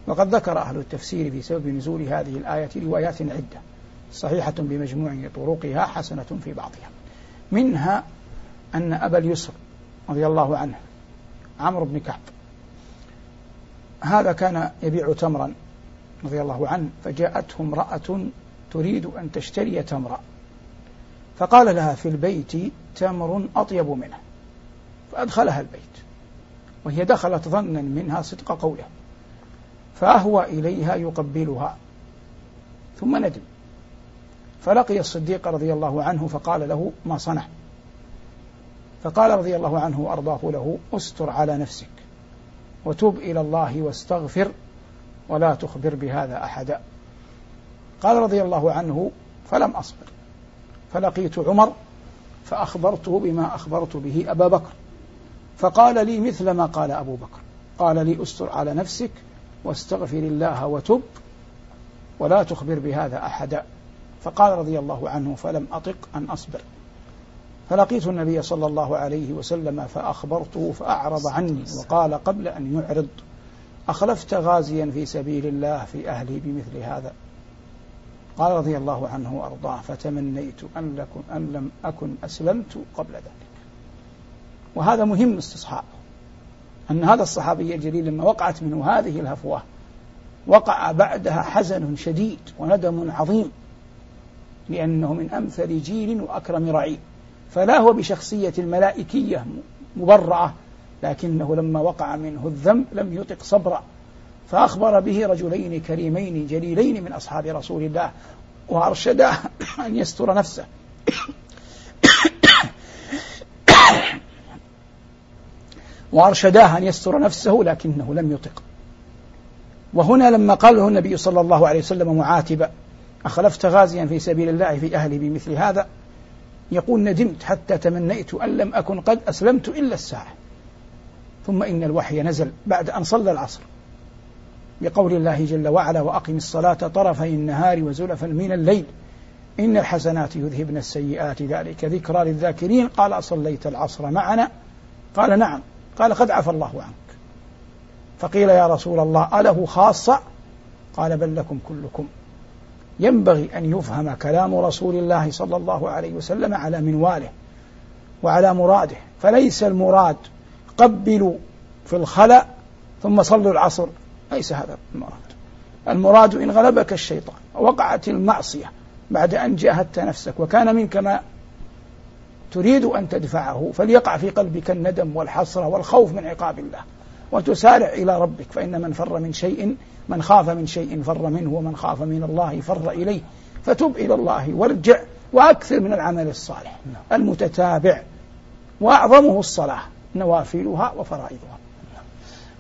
وقد ذكر أهل التفسير في سبب نزول هذه الآية روايات عدة صحيحة بمجموع طرقها حسنة في بعضها. منها أن أبا اليسر رضي الله عنه عمرو بن كعب هذا كان يبيع تمرا رضي الله عنه فجاءته امرأة تريد أن تشتري تمرا. فقال لها في البيت تمر أطيب منه. فأدخلها البيت. وهي دخلت ظنا منها صدق قوله. فأهوى إليها يقبلها. ثم ندم. فلقي الصديق رضي الله عنه فقال له ما صنع. فقال رضي الله عنه وأرضاه له أستر على نفسك. وتب إلى الله واستغفر ولا تخبر بهذا أحدا. قال رضي الله عنه فلم أصبر فلقيت عمر فأخبرته بما أخبرت به أبا بكر. فقال لي مثل ما قال أبو بكر. قال لي أستر على نفسك واستغفر الله وتب ولا تخبر بهذا أحدا. فقال رضي الله عنه فلم أطق أن أصبر. فلقيت النبي صلى الله عليه وسلم فأخبرته فأعرض عني وقال قبل أن يعرض أخلفت غازيا في سبيل الله في أهلي بمثل هذا؟ قال رضي الله عنه وأرضاه فتمنيت أن, لكم أن لم أكن أسلمت قبل ذلك. وهذا مهم استصحابه أن هذا الصحابي الجليل لما وقعت منه هذه الهفوة وقع بعدها حزن شديد وندم عظيم لأنه من أمثل جيل وأكرم رعيل فلا هو بشخصية الملائكية مبرعة لكنه لما وقع منه الذنب لم يطق صبرا. فأخبر به رجلين كريمين جليلين من أصحاب رسول الله وأرشداه أن يستر نفسه. وأرشداه أن يستر نفسه لكنه لم يطق. وهنا لما قال له النبي صلى الله عليه وسلم معاتبا أخلفت غازيا في سبيل الله في أهلي بمثل هذا؟ يقول ندمت حتى تمنيت أن لم أكن قد أسلمت إلا الساعة. ثم إن الوحي نزل بعد أن صلى العصر. بقول الله جل وعلا وأقم الصلاة طرفي النهار وزلفا من الليل. إن الحسنات يذهبن السيئات. ذلك ذكرى للذاكرين. قال أصليت العصر معنا؟ قال نعم. قال قد عفى الله عنك. فقيل يا رسول الله أله خاصة؟ قال بل لكم كلكم. ينبغي أن يفهم كلام رسول الله صلى الله عليه وسلم على منواله وعلى مراده. فليس المراد قبلوا في الخلاء ثم صلوا العصر. ليس هذا المراد. المراد إن غلبك الشيطان وقعت المعصية بعد أن جاهدت نفسك وكان منك ما تريد أن تدفعه فليقع في قلبك الندم والحسرة والخوف من عقاب الله. وتسارع إلى ربك فإن من فر من شيء من خاف من شيء فر منه ومن خاف من الله فر إليه. فتب إلى الله وارجع وأكثر من العمل الصالح المتتابع. وأعظمه الصلاة نوافلها وفرائضها.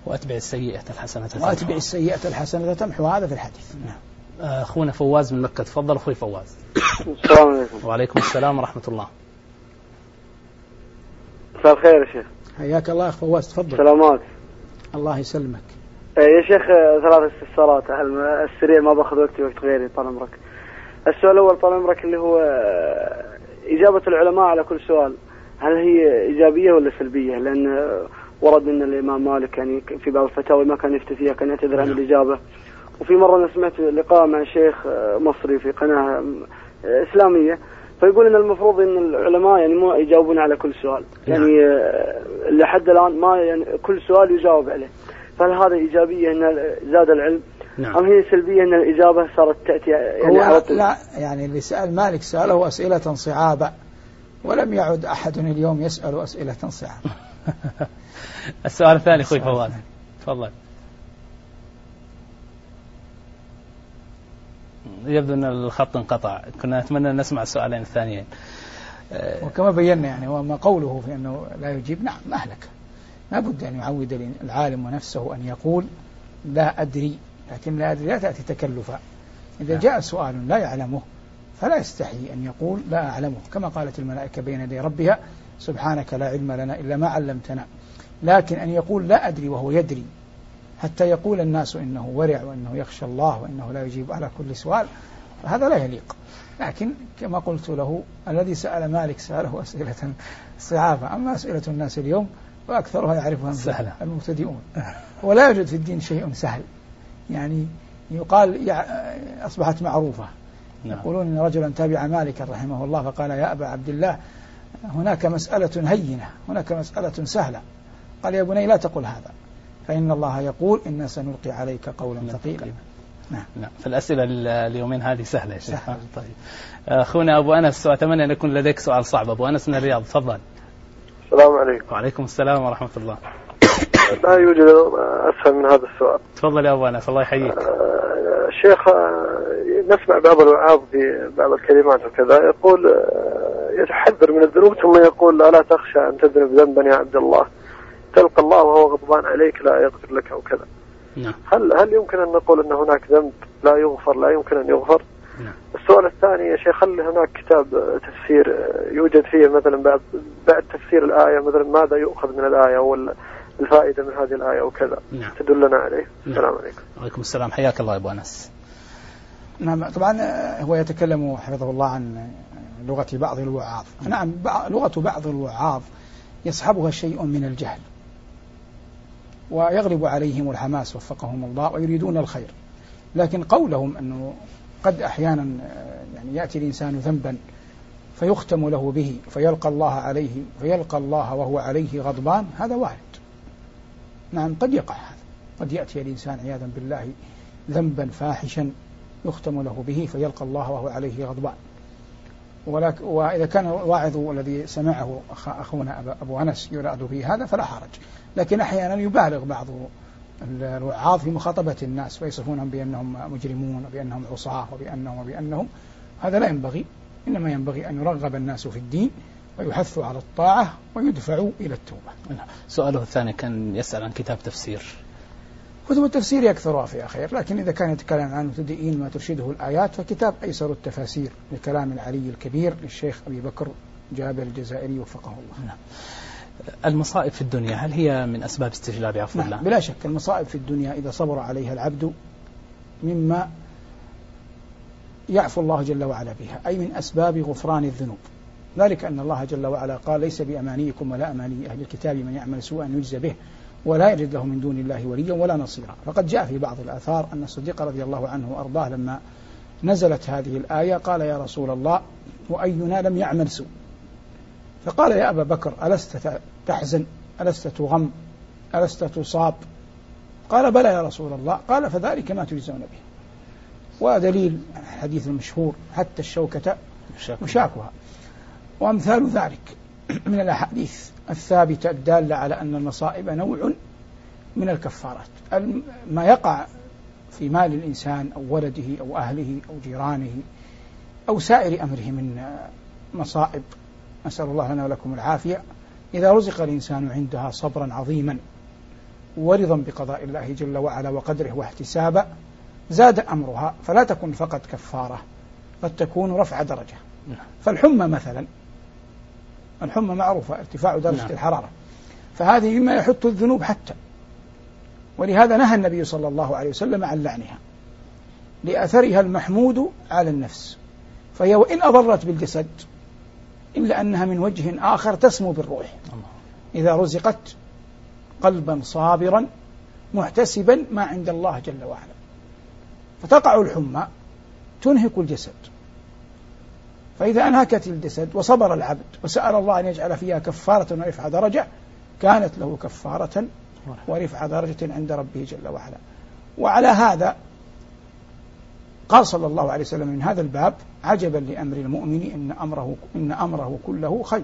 وأتبع السيئة الحسنة وأتبع السيئة الحسنة تمحو. هذا في الحديث. نعم. أخونا فواز من مكة. تفضل أخوي فواز. السلام عليكم. وعليكم السلام ورحمة الله. مساء الخير يا شيخ. حياك الله أخ فواز تفضل. سلامات. الله يسلمك. آه، يا شيخ آه، ثلاث استفسارات. السريع ما باخذ وقتي وقت غيري طال عمرك؟ السؤال الأول طال عمرك اللي هو آه، إجابة العلماء على كل سؤال هل هي إيجابية ولا سلبية؟ لأن ورد أن الإمام مالك يعني في بعض الفتاوى ما كان يفتي فيها كان يعتذر عن نعم. الإجابة. وفي مرة أنا سمعت لقاء مع شيخ مصري في قناة إسلامية. فيقول إن المفروض إن العلماء يعني مو يجاوبون على كل سؤال. نعم. يعني لحد الآن ما يعني كل سؤال يجاوب عليه. فهل هذا إيجابية إن زاد العلم؟ نعم. أم هي سلبية إن الإجابة صارت تأتي يعني هو على لا يعني اللي سأل مالك سأله أسئلة صعابة. ولم يعد أحد اليوم يسأل أسئلة صعابة. السؤال الثاني أخوي فواز. تفضل. يبدو أن الخط انقطع. كنا نتمنى أن نسمع السؤالين الثانيين. وكما بينا يعني وما قوله في أنه لا يجيب نعم مهلك لا بد أن يعود العالم ونفسه أن يقول لا أدري لكن لا أدري لا تأتي تكلفا. إذا جاء سؤال لا يعلمه فلا يستحي أن يقول لا أعلمه. كما قالت الملائكة بين يدي ربها سبحانك لا علم لنا إلا ما علمتنا. لكن أن يقول لا أدري وهو يدري حتى يقول الناس إنه ورع وإنه يخشى الله وإنه لا يجيب على كل سؤال هذا لا يليق. لكن كما قلت له الذي سأل مالك سأله أسئلة صعابة أما أسئلة الناس اليوم وأكثرها يعرفها سهلة. المبتدئون. ولا يوجد في الدين شيء سهل. يعني يقال أصبحت معروفة. نعم. يقولون إن رجلا تابع مالكا رحمه الله فقال يا أبا عبد الله هناك مسألة هينة هناك مسألة سهلة. قال يا بني لا تقل هذا. فإن الله يقول إنا سنلقي عليك قولا ثقيلا. نعم. نعم فالأسئلة اليومين هذه سهلة يا شيخ. طيب. أخونا أبو أنس أتمنى أن يكون لديك سؤال صعب. أبو أنس من الرياض تفضل. السلام عليكم. وعليكم السلام ورحمة الله. لا يوجد أسهل من هذا السؤال. تفضل يا أبو أنس الله يحييك. آه، شيخ آه، نسمع بعض الوعاظ في بعض الكلمات وكذا. يقول آه، يتحذر من الذنوب ثم يقول ألا تخشى أن تذنب ذنبا يا عبد الله. تلقى الله وهو غضبان عليك لا يغفر لك أو كذا. نعم. هل هل يمكن أن نقول أن هناك ذنب لا يغفر؟ لا يمكن أن يغفر. نعم. السؤال الثاني يا شيخ هل هناك كتاب تفسير يوجد فيه مثلا بعد بعد تفسير الآية مثلا ماذا يؤخذ من الآية ولا الفائدة من هذه الآية وكذا نعم. تدلنا عليه. نعم. السلام عليكم. وعليكم السلام. حياك الله يا أبو أنس. نعم طبعا هو يتكلم حفظه الله عن لغة بعض الوعاظ. نعم لغة بعض الوعاظ يصحبها شيء من الجهل. ويغلب عليهم الحماس وفقهم الله ويريدون الخير. لكن قولهم أنه قد أحيانا يعني يأتي الإنسان ذنبا فيختم له به فيلقى الله عليه فيلقى الله وهو عليه غضبان هذا وارد. نعم قد يقع هذا. قد يأتي الإنسان عياذا بالله ذنبا فاحشا يختم له به فيلقى الله وهو عليه غضبان. وإذا كان الواعظ الذي سمعه أخونا أبو أنس يراد به هذا فلا حرج. لكن أحيانا يبالغ بعض الوعاظ في مخاطبة الناس ويصفونهم بأنهم مجرمون وبأنهم عصاة وبأنهم وبأنهم هذا لا ينبغي. إنما ينبغي أن يرغب الناس في الدين ويحثوا على الطاعة ويدفعوا إلى التوبة. سؤاله الثاني كان يسأل عن كتاب تفسير. كتب التفسير يكثرها فيها خير لكن إذا كان يتكلم عن المبتدئين ما ترشده الآيات فكتاب أيسر التفاسير لكلام العلي الكبير للشيخ أبي بكر جابر الجزائري وفقه الله نعم. المصائب في الدنيا هل هي من أسباب استجلاب عفو نعم الله؟ بلا شك المصائب في الدنيا إذا صبر عليها العبد مما يعفو الله جل وعلا بها أي من أسباب غفران الذنوب ذلك أن الله جل وعلا قال ليس بأمانيكم ولا أماني أهل الكتاب من يعمل سوءا يجزى به ولا يجد له من دون الله وليا ولا نصيرا. فقد جاء في بعض الآثار أن الصديق رضي الله عنه وأرضاه لما نزلت هذه الآية قال يا رسول الله وأينا لم يعمل سوء؟ فقال يا أبا بكر ألست تحزن؟ ألست تغم؟ ألست تصاب؟ قال بلى يا رسول الله. قال فذلك ما تجزون به. ودليل الحديث المشهور حتى الشوكة مشاكها وأمثال ذلك من الأحاديث. الثابتة الدالة على أن المصائب نوع من الكفارات. ما يقع في مال الإنسان أو ولده أو أهله أو جيرانه أو سائر أمره من مصائب نسأل الله لنا ولكم العافية. إذا رزق الإنسان عندها صبرا عظيما ورضا بقضاء الله جل وعلا وقدره واحتسابا زاد أمرها فلا تكن فقط كفارة قد تكون رفع درجة. نعم. فالحمى مثلا الحمى معروفة ارتفاع درجة نعم. الحرارة. فهذه مما يحط الذنوب حتى. ولهذا نهى النبي صلى الله عليه وسلم عن لعنها. لأثرها المحمود على النفس. فهي وإن أضرت بالجسد إلا أنها من وجه آخر تسمو بالروح. إذا رزقت قلبا صابرا محتسبا ما عند الله جل وعلا. فتقع الحمى تنهك الجسد. فإذا أنهكت الجسد وصبر العبد وسأل الله أن يجعل فيها كفارة ورفع درجة كانت له كفارة ورفع درجة عند ربه جل وعلا. وعلى هذا قال صلى الله عليه وسلم من هذا الباب عجبا لأمر المؤمن إن أمره إن أمره كله خير.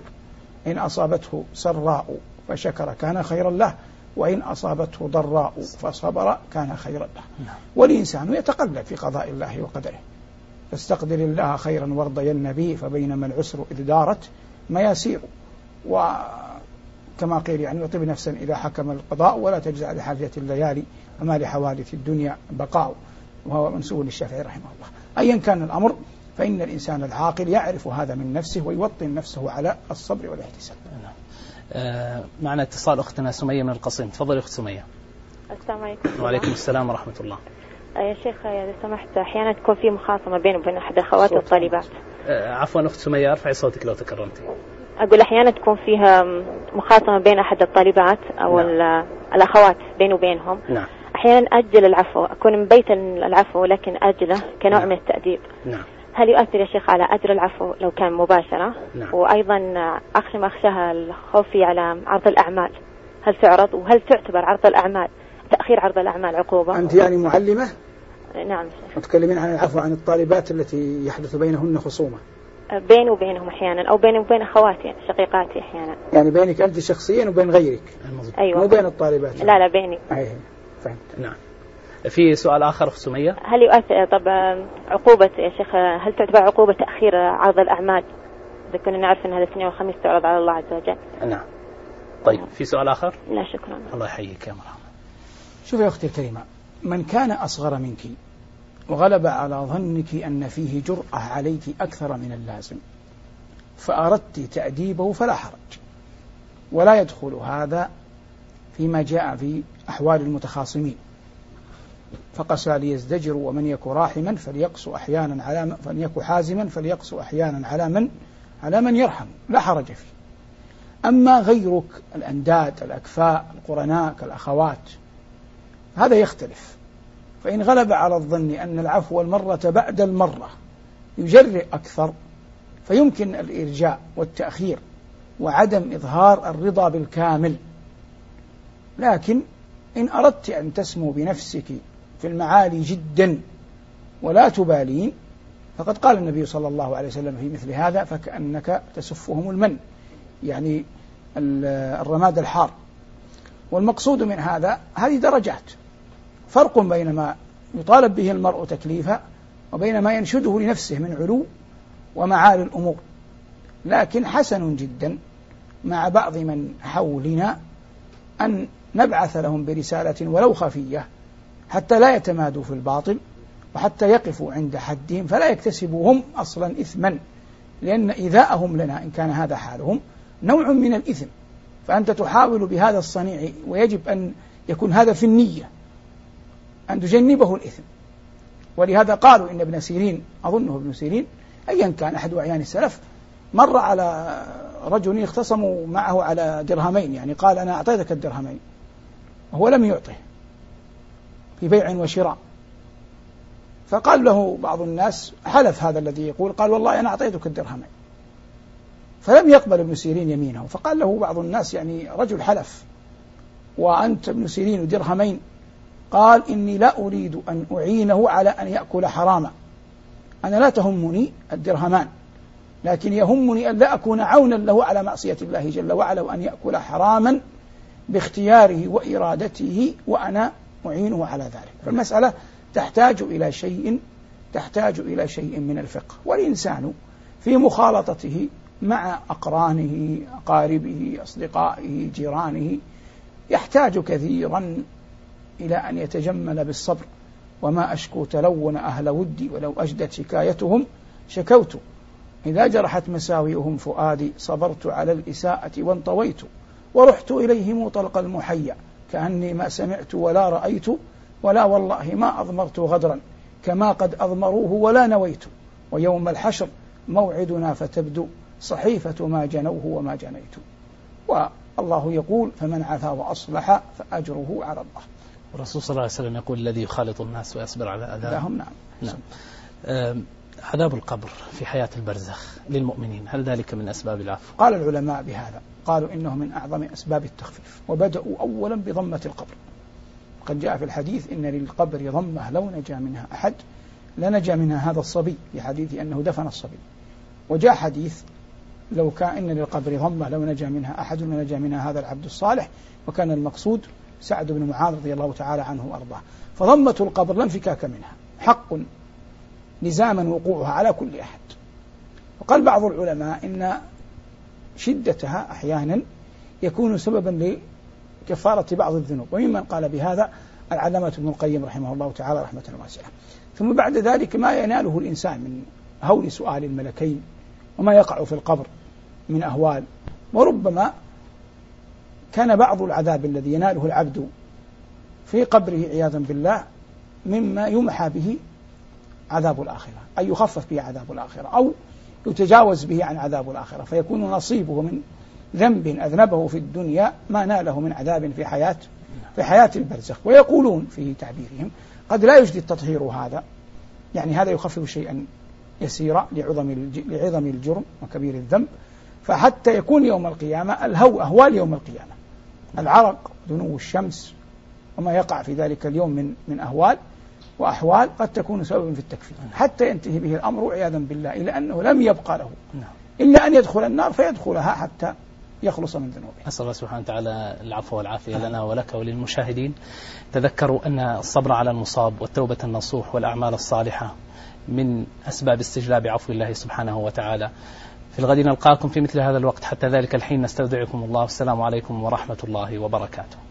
إن أصابته سراء فشكر كان خيرا له وإن أصابته ضراء فصبر كان خيرا له. نعم. والإنسان يتقلب في قضاء الله وقدره. فاستقدر الله خيرا وارضين به فبينما العسر إذ دارت مياسير وكما قيل يعني يطيب نفسا إذا حكم القضاء ولا تجزع لحاجة الليالي وما لحوادث الدنيا بقاء. وهو منسوب للشافعي رحمه الله. أيا كان الأمر فإن الإنسان العاقل يعرف هذا من نفسه ويوطن نفسه على الصبر والاحتساب. نعم. آه معنا اتصال أختنا سمية من القصيم. تفضلي أخت سمية. السلام عليكم. وعليكم السلام ورحمة الله. يا شيخ إذا سمحت أحيانا تكون في مخاصمة بيني وبين أحد أخواتي الطالبات آه عفوا أخت سمية أرفعي صوتك لو تكرمتي. أقول أحيانا تكون فيها مخاصمة بين أحد الطالبات أو نعم. الأخوات بيني وبينهم. نعم. أحيانا أجل العفو أكون مبيت العفو لكن أجله كنوع نعم. من التأديب. نعم. هل يؤثر يا شيخ على أجر العفو لو كان مباشرة؟ نعم. وأيضا أخشى ما أخشاها الخوف على عرض الأعمال. هل تعرض وهل تعتبر عرض الأعمال تأخير عرض الأعمال عقوبة؟ أنت يعني معلمة؟ نعم. وتكلمين عن العفو عن الطالبات التي يحدث بينهن خصومة بيني وبينهم أحيانا أو بيني وبين أخواتي شقيقاتي أحيانا. يعني بينك أنت شخصيا وبين غيرك أيوة. مو بين الطالبات. لا لا بيني. أيه. فهمت. نعم. في سؤال آخر أخت سمية؟ هل يؤثر طب عقوبة يا شيخ هل تعتبر عقوبة تأخير عرض الأعمال؟ إذا كنا نعرف أن هذا الاثنين والخميس تعرض على الله عز وجل. نعم. طيب في سؤال آخر؟ لا شكرا. الله يحييك يا مرحبا. شوف يا أختي الكريمة من كان أصغر منك وغلب على ظنك أن فيه جرأة عليك أكثر من اللازم فأردت تأديبه فلا حرج. ولا يدخل هذا فيما جاء في أحوال المتخاصمين. فقسى ليزدجر ومن يك راحما فليقسو أحيانا على من يك حازما فليقسو أحيانا على من على من يرحم لا حرج فيه. أما غيرك الأنداد الأكفاء القرناء كالأخوات هذا يختلف. فإن غلب على الظن أن العفو المرة بعد المرة يجرئ أكثر فيمكن الإرجاء والتأخير وعدم إظهار الرضا بالكامل. لكن إن أردت أن تسمو بنفسك في المعالي جدا ولا تبالين فقد قال النبي صلى الله عليه وسلم في مثل هذا فكأنك تسفهم المن يعني الرماد الحار. والمقصود من هذا هذه درجات. فرق بين ما يطالب به المرء تكليفا وبين ما ينشده لنفسه من علو ومعالي الأمور. لكن حسن جدا مع بعض من حولنا أن نبعث لهم برسالة ولو خفية حتى لا يتمادوا في الباطل وحتى يقفوا عند حدهم فلا يكتسبوا هم أصلا إثما لأن إيذاءهم لنا إن كان هذا حالهم نوع من الإثم. فأنت تحاول بهذا الصنيع ويجب أن يكون هذا في النية. أن تجنبه الإثم. ولهذا قالوا إن ابن سيرين أظنه ابن سيرين أيا كان أحد أعيان السلف مر على رجل اختصموا معه على درهمين يعني قال أنا أعطيتك الدرهمين وهو لم يعطه في بيع وشراء. فقال له بعض الناس حلف هذا الذي يقول قال والله أنا أعطيتك الدرهمين. فلم يقبل ابن سيرين يمينه. فقال له بعض الناس يعني رجل حلف وأنت ابن سيرين درهمين قال إني لا أريد أن أعينه على أن يأكل حراما. أنا لا تهمني الدرهمان لكن يهمني أن لا أكون عونا له على معصية الله جل وعلا وأن يأكل حراما باختياره وإرادته وأنا أعينه على ذلك. فالمسألة تحتاج إلى شيء تحتاج إلى شيء من الفقه. والإنسان في مخالطته مع أقرانه أقاربه أصدقائه جيرانه يحتاج كثيرا إلى أن يتجمل بالصبر. وما أشكو تلون أهل ودي ولو أجدت شكايتهم شكوت. إذا جرحت مساوئهم فؤادي صبرت على الإساءة وانطويت. ورحت إليهم طلق المحيا كأني ما سمعت ولا رأيت ولا والله ما أضمرت غدرا كما قد أضمروه ولا نويت. ويوم الحشر موعدنا فتبدو صحيفة ما جنوه وما جنيت. والله يقول فمن عفا وأصلح فأجره على الله. الرسول صلى الله عليه وسلم يقول الذي يخالط الناس ويصبر على أذاهم. نعم. نعم. عذاب القبر في حياة البرزخ للمؤمنين هل ذلك من أسباب العفو؟ قال العلماء بهذا قالوا إنه من أعظم أسباب التخفيف وبدأوا أولا بضمة القبر. قد جاء في الحديث إن للقبر ضمة لو نجا منها أحد لنجا منها هذا الصبي في حديث أنه دفن الصبي. وجاء حديث لو كان إن للقبر ضمة لو نجا منها أحد لنجا منها هذا العبد الصالح وكان المقصود سعد بن معاذ رضي الله تعالى عنه وأرضاه. فضمة القبر لا انفكاك منها. حق لزاما وقوعها على كل أحد. وقال بعض العلماء إن شدتها أحيانا يكون سببا لكفارة بعض الذنوب. وممن قال بهذا العلامة ابن القيم رحمه الله تعالى رحمة واسعة. ثم بعد ذلك ما يناله الإنسان من هول سؤال الملكين وما يقع في القبر من أهوال. وربما كان بعض العذاب الذي يناله العبد في قبره عياذا بالله مما يمحى به عذاب الآخرة أي يخفف به عذاب الآخرة أو يتجاوز به عن عذاب الآخرة فيكون نصيبه من ذنب أذنبه في الدنيا ما ناله من عذاب في حياة في حياة البرزخ. ويقولون في تعبيرهم قد لا يجدي التطهير هذا يعني هذا يخفف شيئا يسيرا لعظم لعظم الجرم وكبير الذنب فحتى يكون يوم القيامة الهو أهوال يوم القيامة. العرق دنو الشمس وما يقع في ذلك اليوم من من أهوال وأحوال قد تكون سببا في التكفير. حتى ينتهي به الأمر عياذا بالله إلى أنه لم يبقى له. إلا أن يدخل النار فيدخلها حتى يخلص من ذنوبه. نسأل الله سبحانه وتعالى العفو والعافية لنا ولك وللمشاهدين. تذكروا أن الصبر على المصاب والتوبة النصوح والأعمال الصالحة من أسباب استجلاب عفو الله سبحانه وتعالى. في الغد نلقاكم في مثل هذا الوقت. حتى ذلك الحين نستودعكم الله. والسلام عليكم ورحمة الله وبركاته.